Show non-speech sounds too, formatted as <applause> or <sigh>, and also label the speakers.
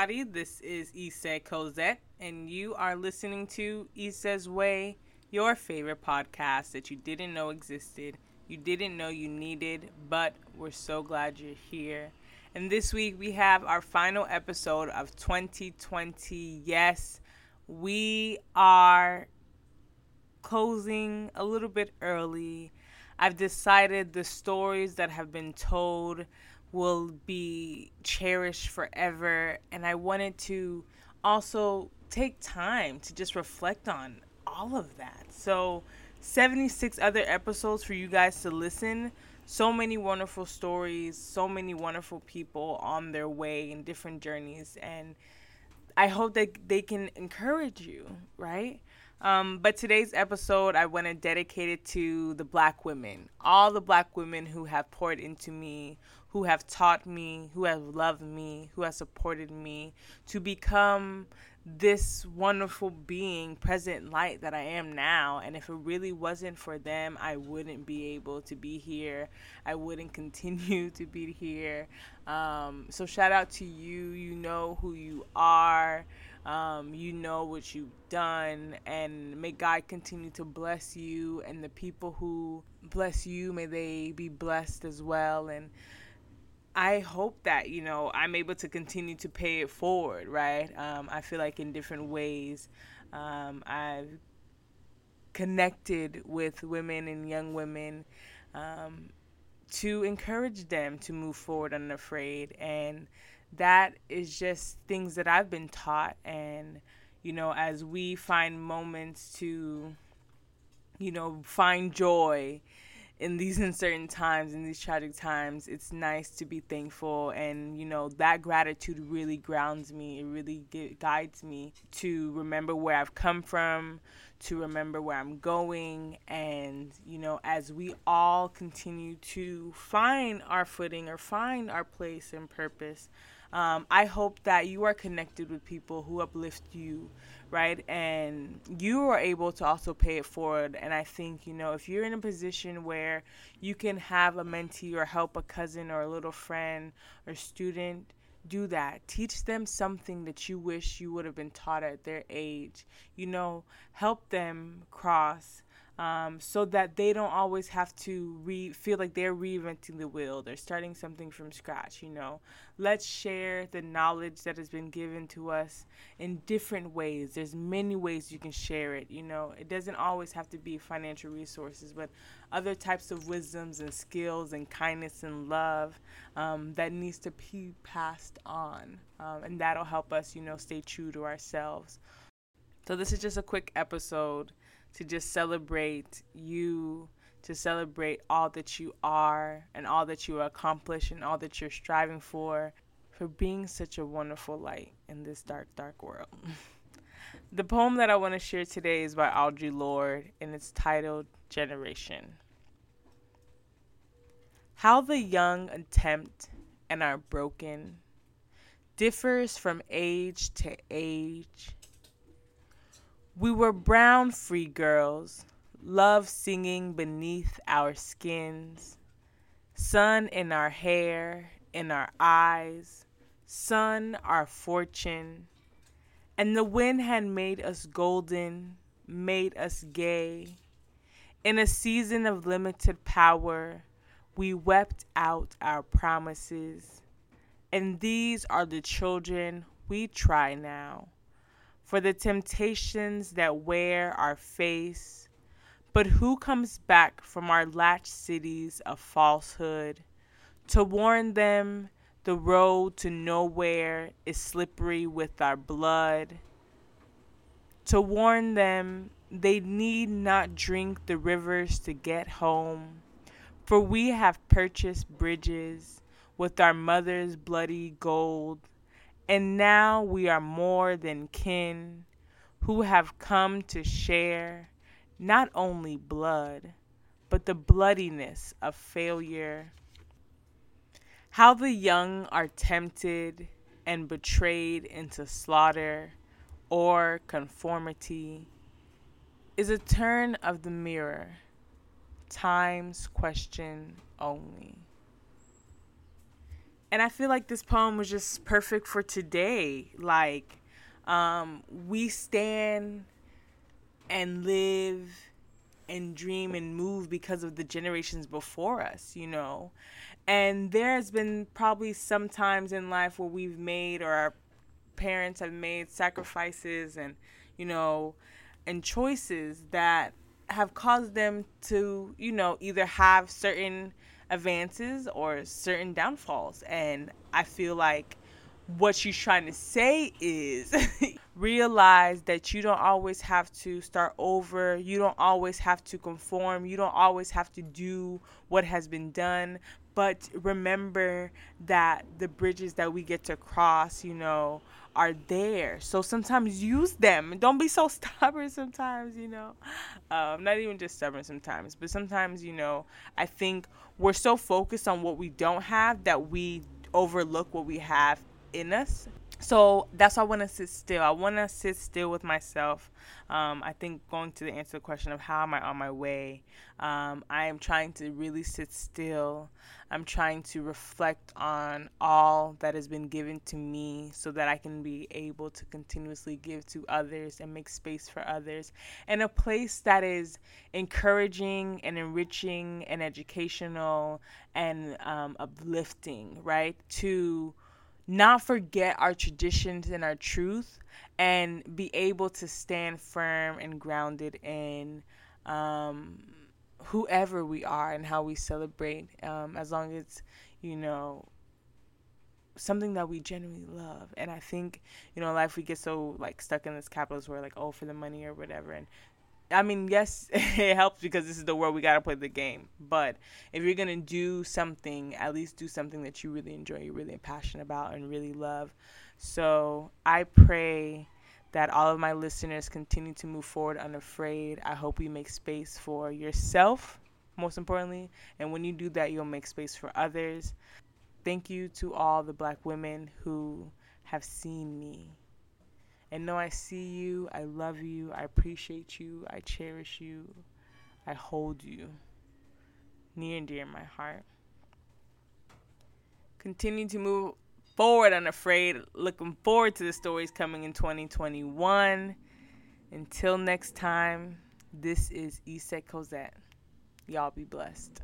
Speaker 1: everybody. This is Essah Cozett, and you are listening to Essah's Way, your favorite podcast that you didn't know existed, you didn't know you needed, but we're so glad you're here. And this week we have our final episode of 2020. Yes, we are closing a little bit early. I've decided the stories that have been told will be cherished forever. And I wanted to also take time to just reflect on all of that. So, 76 other episodes for you guys to listen. So many wonderful stories, so many wonderful people on their way in different journeys. And I hope that they can encourage you, right? Um, but today's episode, I want to dedicate it to the black women, all the black women who have poured into me, who have taught me, who have loved me, who have supported me to become this wonderful being, present light that I am now. And if it really wasn't for them, I wouldn't be able to be here. I wouldn't <laughs> continue to be here. Um, so, shout out to you. You know who you are. Um, you know what you've done, and may God continue to bless you and the people who bless you. May they be blessed as well. And I hope that you know I'm able to continue to pay it forward, right? Um, I feel like in different ways, um, I've connected with women and young women um, to encourage them to move forward unafraid, and that is just things that I've been taught. And you know, as we find moments to, you know, find joy in these <laughs> uncertain times in these tragic times it's nice to be thankful. And you know that gratitude really grounds me. It really guides me to remember where i've come from to remember where i'm going. And you know as we all continue to find our footing or find our place and purpose um, i hope that you are connected with people who uplift you right? And you are able to also pay it forward. And I think, you know, if you're in a position where you can have a mentee or help a cousin or a little friend or student, do that. Teach them something that you wish you would have been taught at their age. You know, help them cross um, so that they don't always have to re- feel like they're reinventing the wheel. They're starting something from scratch, you know. Let's share the knowledge that has been given to us in different ways. There's many ways you can share it, you know. It doesn't always have to be financial resources, but other types of wisdoms and skills and kindness and love um, that needs to be passed on. Um, and that'll help us, you know, stay true to ourselves. So, this is just a quick episode to just celebrate you, to celebrate all that you are and all that you accomplish and all that you're striving for, for being such a wonderful light in this dark, dark world. <laughs> the poem that I want to share today is by Audre Lorde and it's titled Generation. How the young attempt and are broken differs from age to age we were brown free girls, love singing beneath our skins, sun in our hair, in our eyes, sun our fortune. And the wind had made us golden, made us gay. In a season of limited power, we wept out our promises. And these are the children we try now for the temptations that wear our face. But who comes back from our latched cities of falsehood to warn them the road to nowhere is slippery with our blood? To warn them they need not drink the rivers to get home, for we have purchased bridges with our mother's bloody gold and now we are more than kin who have come to share not only blood, but the bloodiness of failure. How the young are tempted and betrayed into slaughter or conformity is a turn of the mirror, time's question only. And I feel like this poem was just perfect for today. Like, um, we stand and live and dream and move because of the generations before us, you know. And there's been probably some times in life where we've made or our parents have made sacrifices and, you know, and choices that have caused them to, you know, either have certain advances or certain downfalls. And I feel like what she's trying to say is <laughs> realize that you don't always have to start over. You don't always have to conform. You don't always have to do what has been done. But remember that the bridges that we get to cross, you know, are there. So sometimes use them. Don't be so <laughs> stubborn sometimes, you know. Um, not even just stubborn sometimes, but sometimes, you know, I think we're so focused on what we don't have that we overlook what we have in us. So that's why I want to sit still. I want to sit still with myself. Um, I think going to the answer the question of how am I on my way, um, I am trying to really sit still. I'm trying to reflect on all that has been given to me so that I can be able to continuously give to others and make space for others in a place that is encouraging and enriching and educational and um, uplifting, right? To not forget our traditions and our truth and be able to stand firm and grounded in um, whoever we are and how we celebrate um, as long as you know something that we genuinely love. And i think you know life we get so like stuck in this capitalist world like oh for the money or whatever. And I mean, yes, <laughs> it helps because this is the world we gotta play the game. But if you're gonna do something, at least do something that you really enjoy, you're really passionate about, and really love. So I pray that all of my listeners continue to move forward unafraid. I hope you make space for yourself, most importantly, and when you do that, you'll make space for others. Thank you to all the black women who have seen me and know I see you, I love you, I appreciate you, I cherish you, I hold you near and dear in my heart. Continue to move forward unafraid. Looking forward to the stories coming in 2021. Until next time, this is Essah Cozett. Y'all be blessed.